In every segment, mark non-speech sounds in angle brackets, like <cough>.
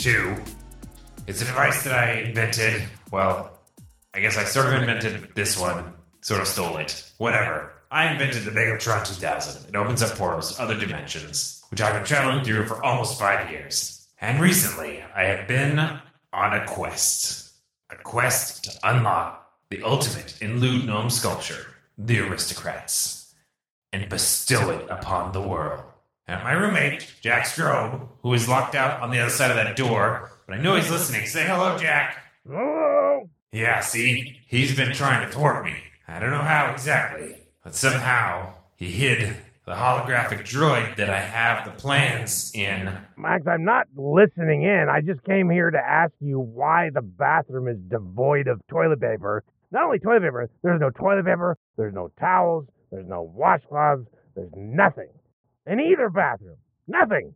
2000 Mark II. It's a device that I invented. Well, I guess I sort of invented this one, sort of stole it. Whatever. I invented the Vageltron 2000. It opens up portals to other dimensions, which I've been traveling through for almost five years. And recently, I have been on a quest. A quest to unlock the ultimate in lewd gnome sculpture, the aristocrats, and bestow it upon the world. My roommate, Jack Strobe, who is locked out on the other side of that door, but I know he's listening. Say hello, Jack. Hello. Yeah, see, he's been trying to thwart me. I don't know how exactly, but somehow he hid the holographic droid that I have the plans in. Max, I'm not listening in. I just came here to ask you why the bathroom is devoid of toilet paper. Not only toilet paper, there's no toilet paper, there's no towels, there's no washcloths, there's nothing. In either bathroom. Nothing.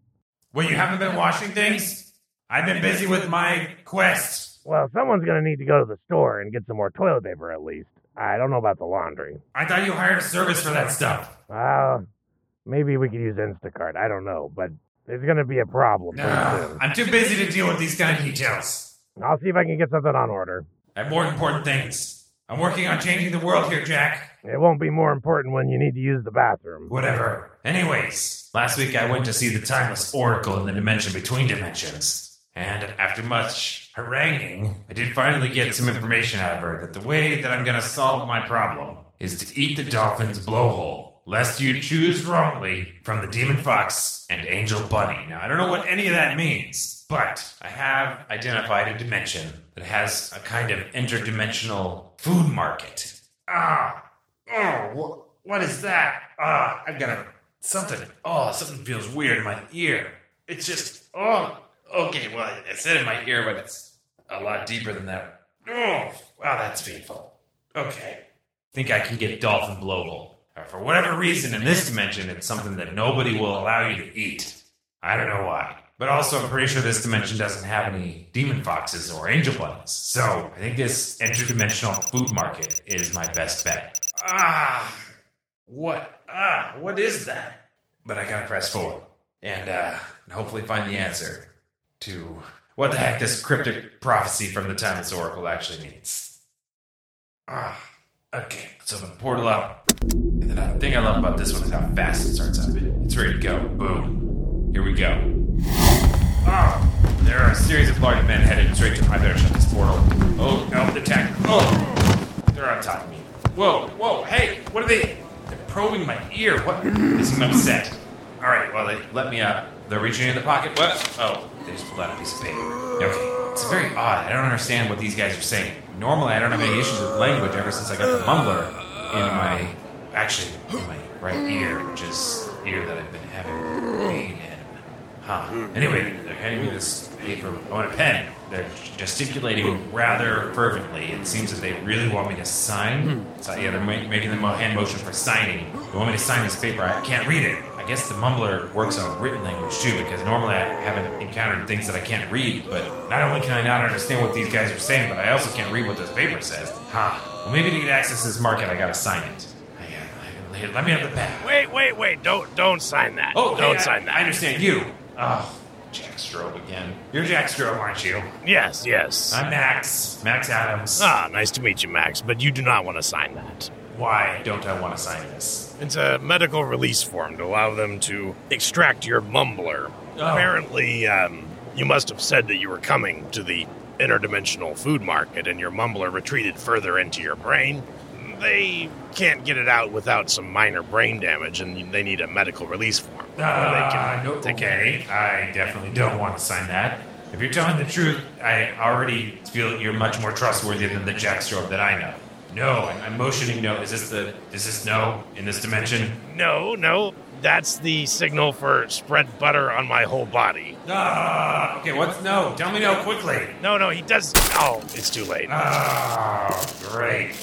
Well, you haven't been washing things? I've been busy with my quest. Well, someone's going to need to go to the store and get some more toilet paper at least. I don't know about the laundry. I thought you hired a service for that stuff. Well, maybe we could use Instacart. I don't know, but it's going to be a problem. soon. I'm too busy to deal with these kind of details. I'll see if I can get something on order. I have more important things. I'm working on changing the world here, Jack. It won't be more important when you need to use the bathroom. Whatever. Anyways, last week I went to see the Timeless Oracle in the dimension between dimensions. And after much haranguing, I did finally get some information out of her that the way that I'm going to solve my problem is to eat the dolphin's blowhole, lest you choose wrongly from the Demon Fox and Angel Bunny. Now, I don't know what any of that means, but I have identified a dimension that has a kind of interdimensional food market. Ah, oh, what, is that? Ah, I've got a something. Oh, something feels weird in my ear. It's just, oh, okay. Well, I said in my ear, but it's a lot deeper than that. Oh, wow, that's painful. Okay, think I can get dolphin blowhole. Uh, For whatever reason, in this dimension, it's something that nobody will allow you to eat. I don't know why. But also, I'm pretty sure this dimension doesn't have any demon foxes or angel bunnies. So, I think this interdimensional food market is my best bet. Ah, what? Ah, what is that? But I gotta press forward and uh, hopefully find the answer to what the heck this cryptic prophecy from the Timeless Oracle actually means. Ah, okay. let's open the portal up. And then the thing I love about this one is how fast it starts up. It's ready to go. Boom. Here we go. Ah, there are a series of large men headed straight to. I better shut this portal. Oh, no, the attack. Oh, they're on top of me. Whoa, whoa, hey, what are they? They're probing my ear. What? This is upset. All right, well, they let me up. They're reaching in the pocket. What? Oh, they just pulled out a piece of paper. Okay, it's very odd. I don't understand what these guys are saying. Normally, I don't have any issues with language ever since I got the mumbler in my, actually, in my right ear, which is ear that I've been having pain in. Huh. Anyway, they're handing me this paper. I want a pen. They're gesticulating rather fervently. It seems that they really want me to sign. So, yeah, they're ma- making the mo- hand motion for signing. They want me to sign this paper. I can't read it. I guess the mumbler works on written language too, because normally I haven't encountered things that I can't read. But not only can I not understand what these guys are saying, but I also can't read what this paper says. Huh. Well, maybe to get access to this market, I gotta sign it. I uh, gotta- let me have the pen. Wait, wait, wait! Don't don't sign that. Oh, don't hey, I- sign that. I understand you. Oh, Jack Strobe again. You're Jack Strobe, aren't you? Yes, yes. I'm Max. Max Adams. ah, nice to meet you, Max. But you do not want to sign that. Why don't I want to sign this? It's a medical release form to allow them to extract your mumbler. Oh. Apparently, um, you must have said that you were coming to the interdimensional food market, and your mumbler retreated further into your brain. They can't get it out without some minor brain damage, and they need a medical release form. where they can no, take okay. I definitely don't want to sign that. If you're telling the truth, I already feel you're much more trustworthy than the Jack Strobe that I know. No, I'm, I'm motioning no. Is this the? Is this no in this dimension? No, no, that's the signal for spread butter on my whole body. Ah, okay. What's no? Tell me no quickly. No, no, he does. Oh, it's too late. Oh, great.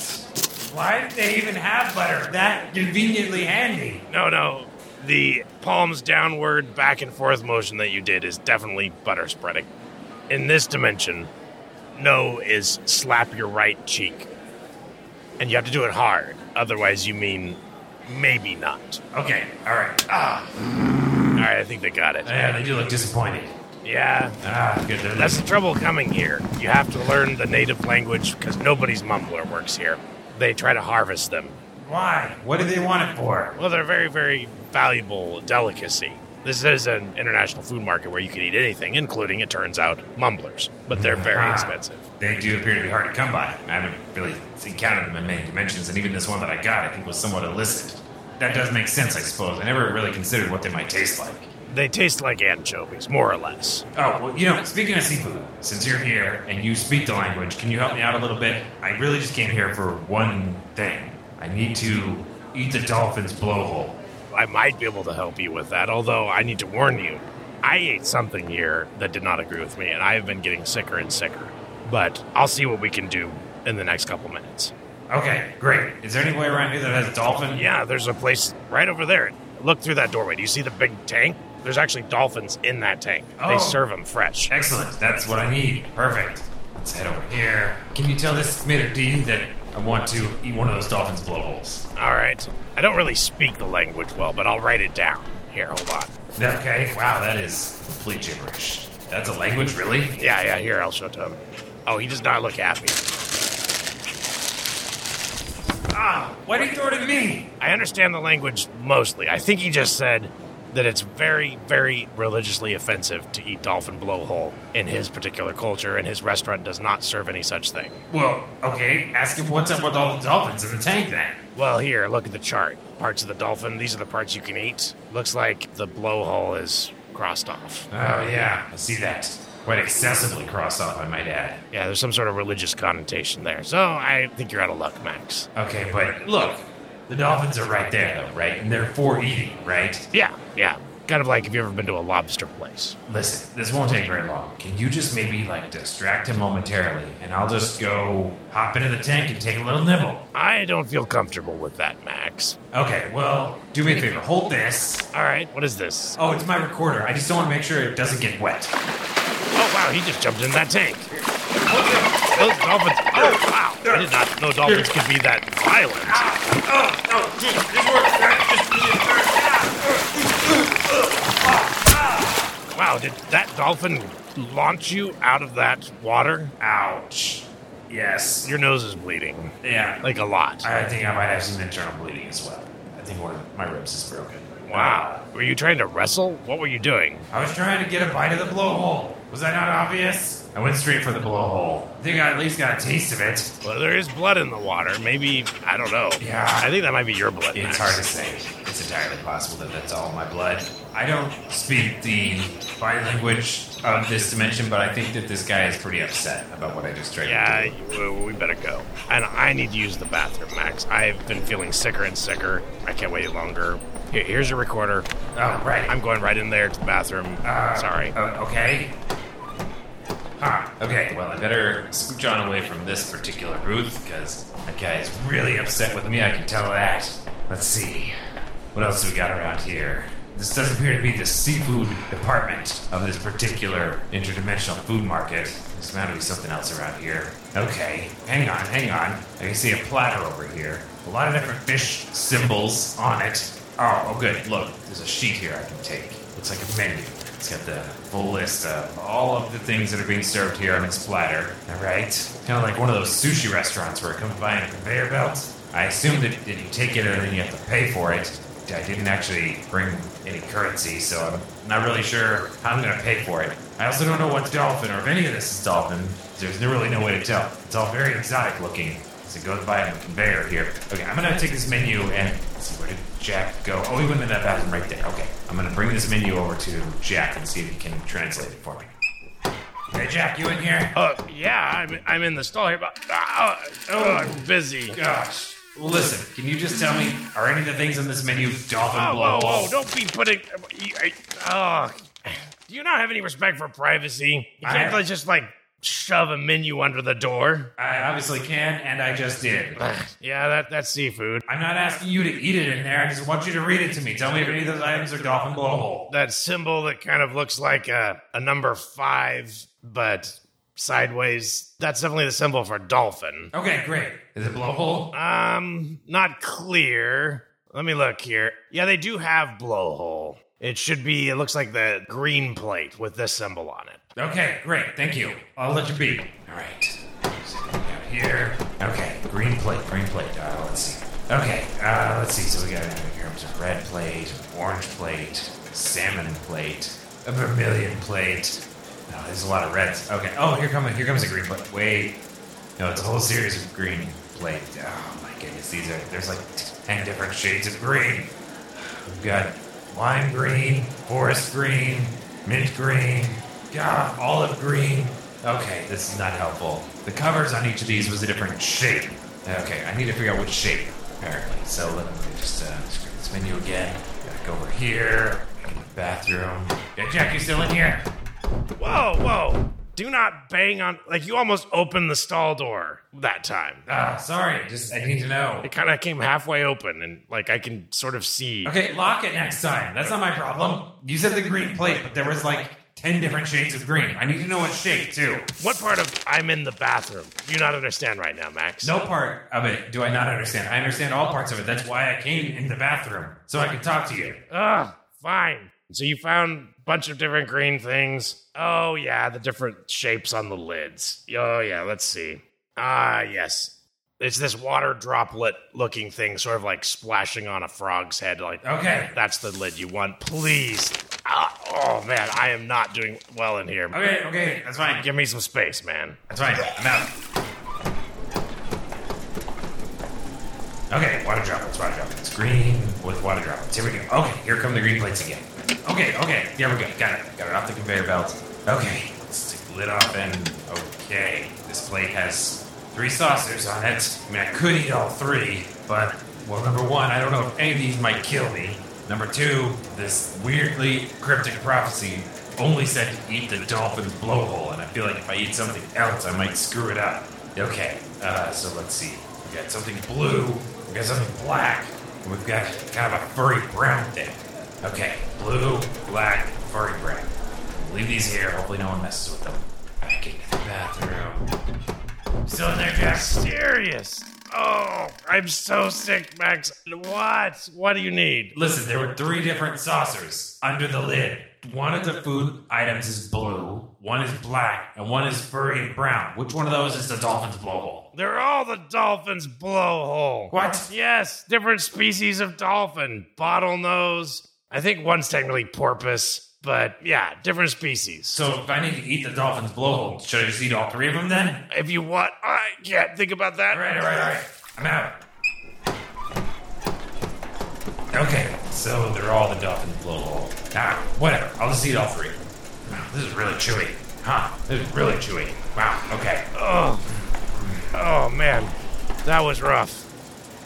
Why did they even have butter that conveniently handy? No, no. The palms downward, back and forth motion that you did is definitely butter spreading. In this dimension, no is slap your right cheek. And you have to do it hard. Otherwise, you mean maybe not. Okay, all right. Ah, All right, I think they got it. yeah, they do look disappointed. Yeah, Ah, good. That's the trouble coming here. You have to learn the native language because nobody's mumbler works here. They try to harvest them. Why? What do they want it for? Well, they're very, very valuable delicacy. This is an international food market where you can eat anything, including, it turns out, mumblers. But they're <laughs> very Ah. expensive. They do appear to be hard to come by. I haven't really encountered them in many dimensions, and even this one that I got, I think, was somewhat illicit. That does make sense, I suppose. I never really considered what they might taste like. They taste like anchovies, more or less. Oh, well, you know, speaking of seafood, since you're here and you speak the language, can you help me out a little bit? I really just came here for one thing. I need to eat the dolphin's blowhole. I might be able to help you with that, although I need to warn you. I ate something here that did not agree with me, and I have been getting sicker and sicker. But I'll see what we can do in the next couple minutes. Okay, great. Is there any way around here that has a dolphin? Yeah, there's a place right over there. Look through that doorway. Do you see the big tank? There's actually dolphins in that tank. Oh. They serve them fresh. Excellent. That's what I need. Perfect. Let's head over here. Can you tell this maître d' that I want to eat one of those dolphin's blowholes? All right. I don't really speak the language well, but I'll write it down. Here, hold on. Okay. Wow, that is complete gibberish. That's a language, really? Yeah, yeah, here, I'll show it to him. Oh, he does not look happy. Ah, why did you throw it at me? I understand the language mostly. I think he just said that it's very, very religiously offensive to eat dolphin blowhole in his particular culture, and his restaurant does not serve any such thing. Well, okay. Ask him what's up with all the dolphins in the tank then. Well, here, look at the chart. Parts of the dolphin, these are the parts you can eat. Looks like the blowhole is crossed off. Oh, yeah. I see that. Quite excessively crossed off, I might add. Yeah, there's some sort of religious connotation there. So I think you're out of luck, Max. Okay, but look. The dolphins are right there, though, right? And they're for eating, right? Yeah, yeah. Kind of like if you've ever been to a lobster place. Listen, this won't take very long. Can you just maybe like distract him momentarily, and I'll just go hop into the tank and take a little nibble? I don't feel comfortable with that, Max. Okay, well, do me a favor. Hold this. All right, what is this? Oh, it's my recorder. I just don't want to make sure it doesn't get wet. Oh, wow, he just jumped in that tank. Those dolphins. Oh, wow. I did not know dolphins could be that violent. Ah, oh, oh, geez, this works. Wow, did that dolphin launch you out of that water? Ouch. Yes. Your nose is bleeding. Yeah. Like a lot. I think I might have some internal bleeding as well. I think one of my ribs is broken. Wow. Were you trying to wrestle? What were you doing? I was trying to get a bite of the blowhole. Was that not obvious? I went straight for the blowhole. I think I at least got a taste of it. Well, there is blood in the water. Maybe, I don't know. Yeah. I think that might be your blood. It's Max. hard to say. It's entirely possible that that's all my blood. I don't speak the body language of this dimension, but I think that this guy is pretty upset about what I just tried Yeah, to do. we we better go. And I need to use the bathroom, Max. I've been feeling sicker and sicker. I can't wait longer. Here, here's your recorder. Oh, right. I'm going right in there to the bathroom. Uh, Sorry. uh, okay. Huh. Okay, well, I better scooch on away from this particular booth because that guy is really upset with me. I can tell that. Let's see. What else do we got around here? This doesn't appear to be the seafood department of this particular interdimensional food market. There's bound to be something else around here. Okay, hang on, hang on. I can see a platter over here. A lot of different fish symbols on it. Oh, oh, good. Look, there's a sheet here I can take. Looks like a menu. It's got the full list of all of the things that are being served here on this platter. All right, kind of like one of those sushi restaurants where it comes by in a conveyor belt. I assume that, that you take it and then you have to pay for it. I didn't actually bring any currency, so I'm not really sure how I'm going to pay for it. I also don't know what's dolphin or if any of this is dolphin. There's really no way to tell. It's all very exotic looking as it goes by the conveyor here. Okay, I'm going to take this menu and let's see, where did Jack go? Oh, he went in that bathroom right there. Okay, I'm going to bring this menu over to Jack and see if he can translate it for me. Hey, Jack, you in here? Uh, yeah, I'm, I'm in the stall here, but uh, oh, I'm busy. Gosh. Listen, can you just tell me, are any of the things on this menu dolphin Oh, whoa, whoa, don't be putting. Oh, do you not have any respect for privacy? You I can't like, just like shove a menu under the door. I obviously can, and I just did. yeah, that that's seafood. I'm not asking you to eat it in there. I just want you to read it to me. Tell me if any of those items are dolphin blowhole. That symbol that kind of looks like a, a number five, but sideways. That's definitely the symbol for dolphin. Okay, great. Is it blowhole? Um, not clear. Let me look here. Yeah, they do have blowhole. It should be, it looks like the green plate with this symbol on it. Okay, great. Thank you. I'll let you be. All right. Got here. Okay, green plate, green plate. Uh, let's see. Okay, uh, let's see. So we got here a red plate, orange plate, salmon plate, a vermilion plate. Oh, there's a lot of reds. Okay. Oh, here comes here comes a green plate. Wait. No, it's a whole series of green plate. Oh my goodness, these are there's like ten different shades of green. We've got lime green, forest green, mint green, God, olive green. Okay, this is not helpful. The covers on each of these was a different shape. Okay, I need to figure out which shape, apparently. So let me just uh, screen this menu again. Go over here. Bathroom. Yeah, Jack, you still in here? Whoa, whoa. Do not bang on, like you almost opened the stall door that time. Ah, sorry. Just I need to know. It kind of came halfway open and like I can sort of see. Okay, lock it next time. That's not my problem. You said the green plate, but there was like ten different shades of green. I need to know what shape too. What part of I'm in the bathroom do you not understand right now, Max? No part of it do I not understand. I understand all parts of it. That's why I came in the bathroom so I could talk to you. Ugh, fine. So you found bunch of different green things. Oh, yeah, the different shapes on the lids. Oh, yeah, let's see. Ah, yes. It's this water droplet looking thing, sort of like splashing on a frog's head. Like, Okay. that's the lid you want. Please. Ah, oh, man, I am not doing well in here. Okay, okay, that's fine. Give me some space, man. That's fine. I'm out. Okay, water droplets, water droplets. Green with water droplets. Here we go. Okay, here come the green plates again. Okay, okay, there we go. Got it. Got it off the conveyor belt. Okay, let's take the lid off and okay. This plate has three saucers on it. I mean, I could eat all three, but well, number one, I don't know if any of these might kill me. Number two, this weirdly cryptic prophecy only said to eat the dolphin's blowhole, and I feel like if I eat something else, I might screw it up. Okay, uh, so let's see. We got something blue, we got something black, and we've got kind of a furry brown thing. Okay, blue, black, furry brown. Leave these here. Hopefully, no one messes with them. Back into the bathroom. Still in there, Jack? Serious. Oh, I'm so sick, Max. What? What do you need? Listen, there were three different saucers under the lid. One of the food items is blue, one is black, and one is furry and brown. Which one of those is the dolphin's blowhole? They're all the dolphin's blowhole. What? Yes, different species of dolphin. Bottlenose. I think one's technically porpoise, but yeah, different species. So if I need to eat the dolphin's blowhole, should I just eat all three of them then? If you want, I can't think about that. All right, all right, all right. I'm out. Okay, so they're all the dolphin's blowhole. Ah, whatever. I'll just eat all three. Wow, this is really chewy. Huh? This is really chewy. Wow. Okay. Oh, oh man, that was rough.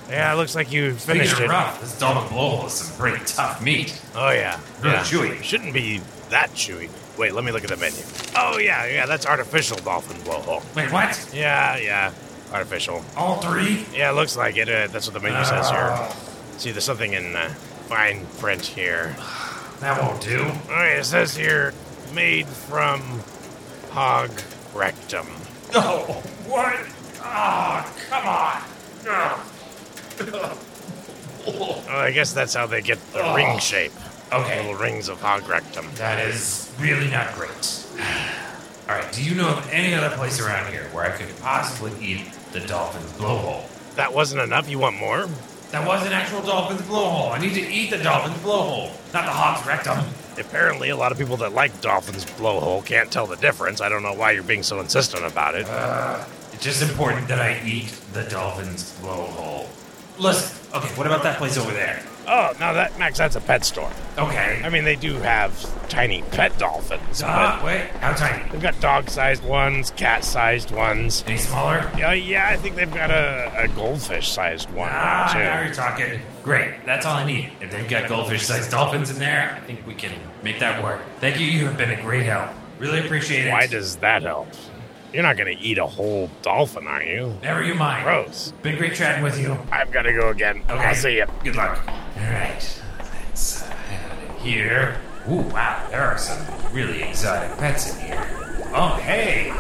Yeah, it looks like you finished Speaking it. of rough, this dolphin blowhole is some pretty tough meat. Oh yeah, Really yeah. chewy. Shouldn't be that chewy. Wait, let me look at the menu. Oh yeah, yeah, that's artificial dolphin blowhole. Wait, what? Yeah, yeah, artificial. All three? Yeah, it looks like it. Uh, that's what the menu says here. Oh, See, there's something in uh, fine print here. that won't do. All right, it says here, made from hog rectum. Oh, what? Oh, come on. Ugh. Oh, I guess that's how they get the Oh. ring shape. Okay. Little rings of hog rectum. That is really not great. <sighs> All right, do you know of any other place around here where I could possibly eat the dolphin's blowhole? That wasn't enough. You want more? That was an actual dolphin's blowhole. I need to eat the dolphin's blowhole, not the hog's rectum. Apparently, a lot of people that like dolphins blowhole can't tell the difference. I don't know why you're being so insistent about it. Uh, it's just important that I eat the dolphin's blowhole. Listen, okay, what about that place over there? oh, no, that Max, that's a pet store. Okay. I mean, they do have tiny pet dolphins. Ah, but wait, how tiny? they've got dog-sized ones, cat-sized ones. Any smaller? Yeah, yeah, I think they've got a, a goldfish-sized one Ah, now now, you're talking. Great, that's all I need. If they've got goldfish-sized dolphins in there, I think we can make that work. Thank you. You have been a great help. Really appreciate it. Why does that help? You're not going to eat a whole dolphin, are you? Never you mind. Gross. Been great chatting with you. I've got to go again. Okay. I'll see you. Good luck. All right. Let's uh, head here. Ooh, wow. There are some really exotic pets in here. Oh, hey.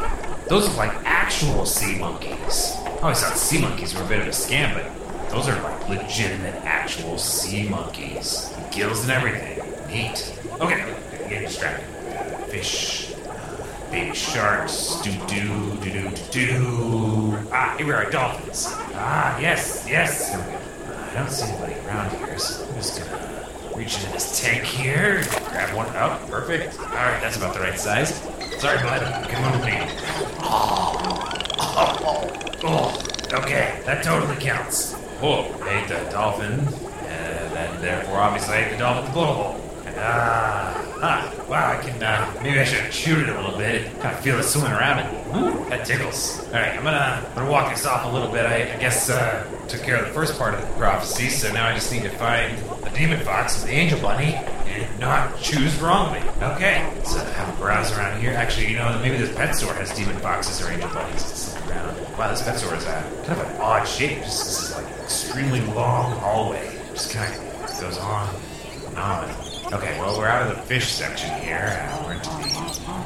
Those are like actual sea monkeys. I always thought sea monkeys were a bit of a scam, but those are like legitimate, actual sea monkeys. Gills and everything. Neat. Okay, getting distracted. Fish, baby sharks, doo, doo doo doo doo. Ah, here we are, dolphins. Ah, yes, yes. Uh, I don't see anybody around here, so I'm just gonna reach into this tank here, grab one. Oh, perfect. All right, that's about the right size. Sorry, bud. Come on with me. Oh, okay, that totally counts. Oh, ate the dolphin, and then therefore obviously ate the dolphin's blowhole. Ah, ah, wow, I can, uh, maybe I should shoot it a little bit. Kind of feel it swimming around it. Ooh, that tickles. All right, I'm gonna, I'm gonna walk this off a little bit. I, I guess, uh, took care of the first part of the prophecy, so now I just need to find the demon fox and the angel bunny and not choose wrongly. Okay, so have a browse around here. Actually, you know, maybe this pet store has demon foxes or angel bunnies. Wow, this pet store is uh, kind of an odd shape. This is like an extremely long hallway. Just kind of goes on and on. Okay, well, we're out of the fish section here. Uh, we're into the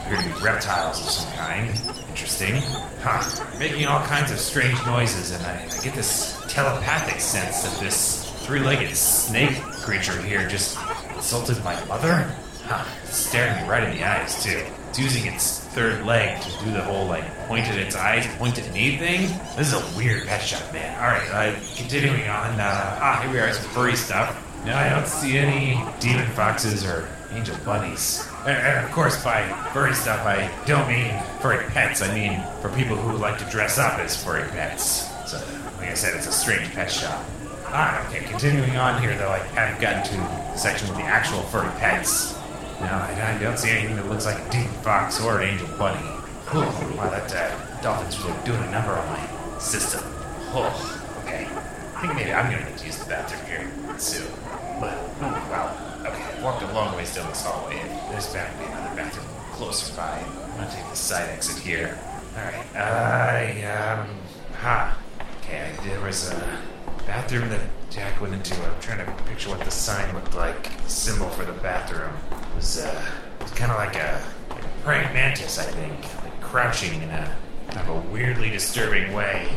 appear to be reptiles of some kind. Interesting. Huh. Making all kinds of strange noises, and I, I get this telepathic sense that this three-legged snake creature here just insulted my mother. Huh. It's staring me right in the eyes, too. It's using its third leg to do the whole, like, point at its eyes, point at me thing. This is a weird pet shop, man. Alright, uh, continuing on. Uh, ah, here we are, some furry stuff. No, I don't see any demon foxes or angel bunnies. And, and of course, by furry stuff, I don't mean furry pets. I mean for people who like to dress up as furry pets. So, like I said, it's a strange pet shop. Ah, okay. Continuing on here, though, I haven't gotten to the section with the actual furry pets. No, I, I don't see anything that looks like a demon fox or an angel bunny. Oh, wow, that uh, dolphin's really doing a number on my system. Oh, okay. I think maybe I'm gonna need to use the bathroom here soon. But, oh, wow. Okay, I walked a long ways down this hallway, and there's bound to be another bathroom closer by. I'm gonna take the side exit here. Alright, I, um, ha. Okay, there was a bathroom that Jack went into. I'm trying to picture what the sign looked like. The symbol for the bathroom it was, uh, kind of like a, like a praying mantis, I think. Like crouching in a kind of a weirdly disturbing way.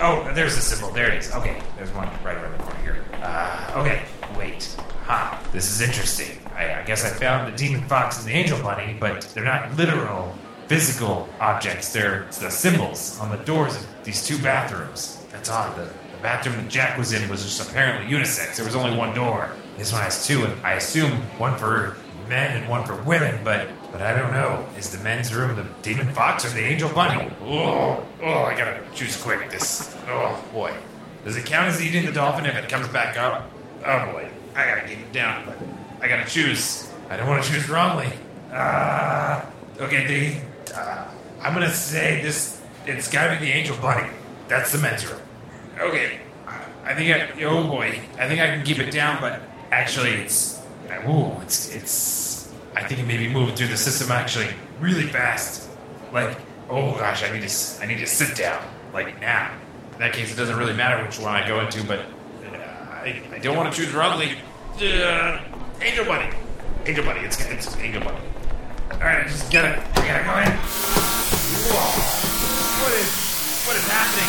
Oh, there's the symbol. There it is. Okay, there's one right around the corner here. Uh, okay, wait. Ha, this is interesting. I, I guess I found the demon fox and the angel bunny, but they're not literal, physical objects. They're the symbols on the doors of these two bathrooms. That's odd. The, the bathroom that Jack was in was just apparently unisex. There was only one door. This one has two, and I assume one for men and one for women, but but I don't know. Is the men's room the demon fox or the angel bunny? Oh, oh, I gotta choose quick. This, oh boy. Does it count as eating the dolphin if it comes back up? Oh boy, I gotta get it down, but I gotta choose. I don't want to choose wrongly. Ah, okay, the, uh, I'm gonna say this. It's gotta be the angel bunny. That's the men's room. Okay, I think I. Oh boy, I think I can keep it down, but actually, it's. Ooh, it's it's. I think it may be moving through the system actually really fast. Like, oh gosh, I need to I need to sit down like now. In that case, it doesn't really matter which one I go into, but uh, I, I don't want to choose wrongly. Uh, Angel Bunny, Angel Bunny, it's it's Angel Bunny. All right, I just gotta I gotta go in. Whoa, what is what is happening?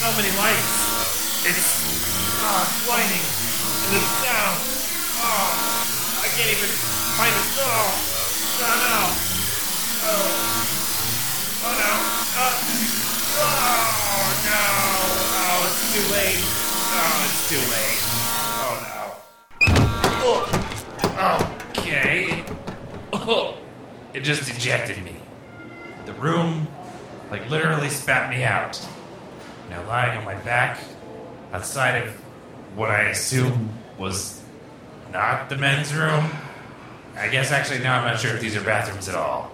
So many lights. It's oh, it's blinding. And the sound. Oh, I can't even find the oh, no, no. Oh, oh no. Uh, oh no. Oh, it's too late. Oh, it's too late. Oh no. Oh, okay. Oh, it just ejected me. The room, like, literally spat me out. Now lying on my back, outside of what I assume was not the men's room. I guess actually now I'm not sure if these are bathrooms at all.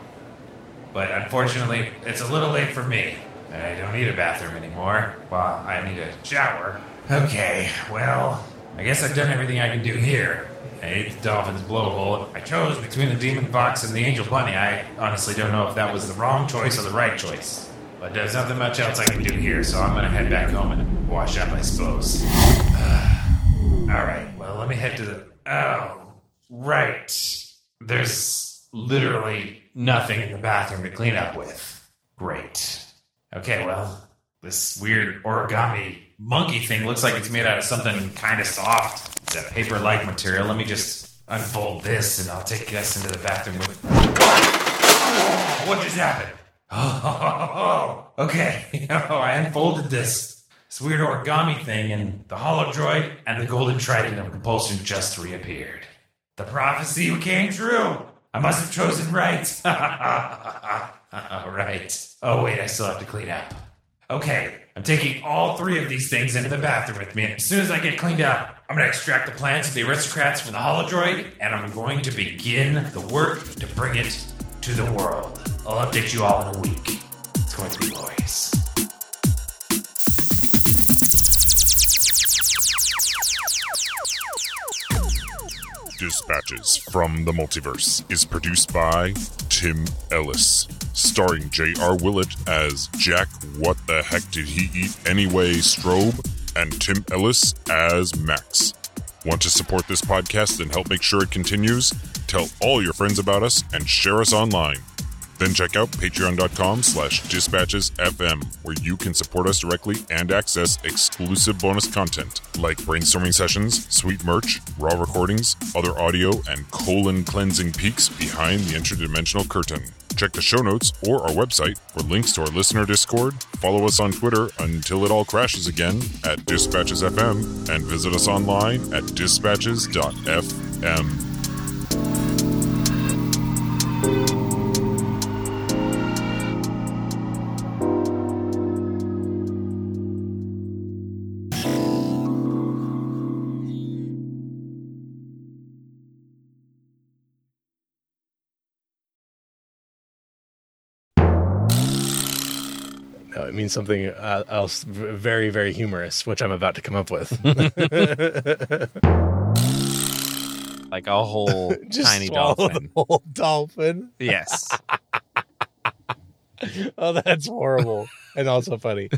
But unfortunately, it's a little late for me. I don't need a bathroom anymore. Well, I need a shower. Okay, well, I guess I've done everything I can do here. I ate the dolphin's blowhole. I chose between the demon fox and the angel bunny. I honestly don't know if that was the wrong choice or the right choice. But there's nothing much else I can do here, so I'm gonna head back home and wash up, I suppose. <sighs> Alright, well, let me head to the. Oh, right. There's literally nothing in the bathroom to clean up with. Great. Okay, well, this weird origami monkey thing looks like it's made out of something kind of soft. It's a paper-like material. Let me just unfold this, and I'll take us into the bathroom with. What just happened? <laughs> Oh, okay. <laughs> Oh, I unfolded this this weird origami thing, and the holodroid and the golden trident of compulsion just reappeared. The prophecy came true. I must have chosen right. <laughs> All right. Oh wait, I still have to clean up. Okay, I'm taking all three of these things into the bathroom with me. And as soon as I get cleaned up, I'm gonna extract the plans of the aristocrats from the holodroid, and I'm going to begin the work to bring it to the world. I'll update you all in a week. It's going to be glorious. Dispatches from the Multiverse is produced by Tim Ellis, starring J.R. Willett as Jack What the Heck Did He Eat Anyway Strobe and Tim Ellis as Max. Want to support this podcast and help make sure it continues? Tell all your friends about us and share us online. Then check out patreon.com slash dispatchesfm, where you can support us directly and access exclusive bonus content like brainstorming sessions, sweet merch, raw recordings, other audio, and colon cleansing peeks behind the interdimensional curtain. Check the show notes or our website for links to our listener Discord. Follow us on Twitter until it all crashes again at DispatchesFM and visit us online at dispatches.fm. means something uh, else very, very humorous, which I'm about to come up with. <laughs> like a whole <laughs> tiny dolphin. whole dolphin. Yes. <laughs> Oh, that's horrible and also funny.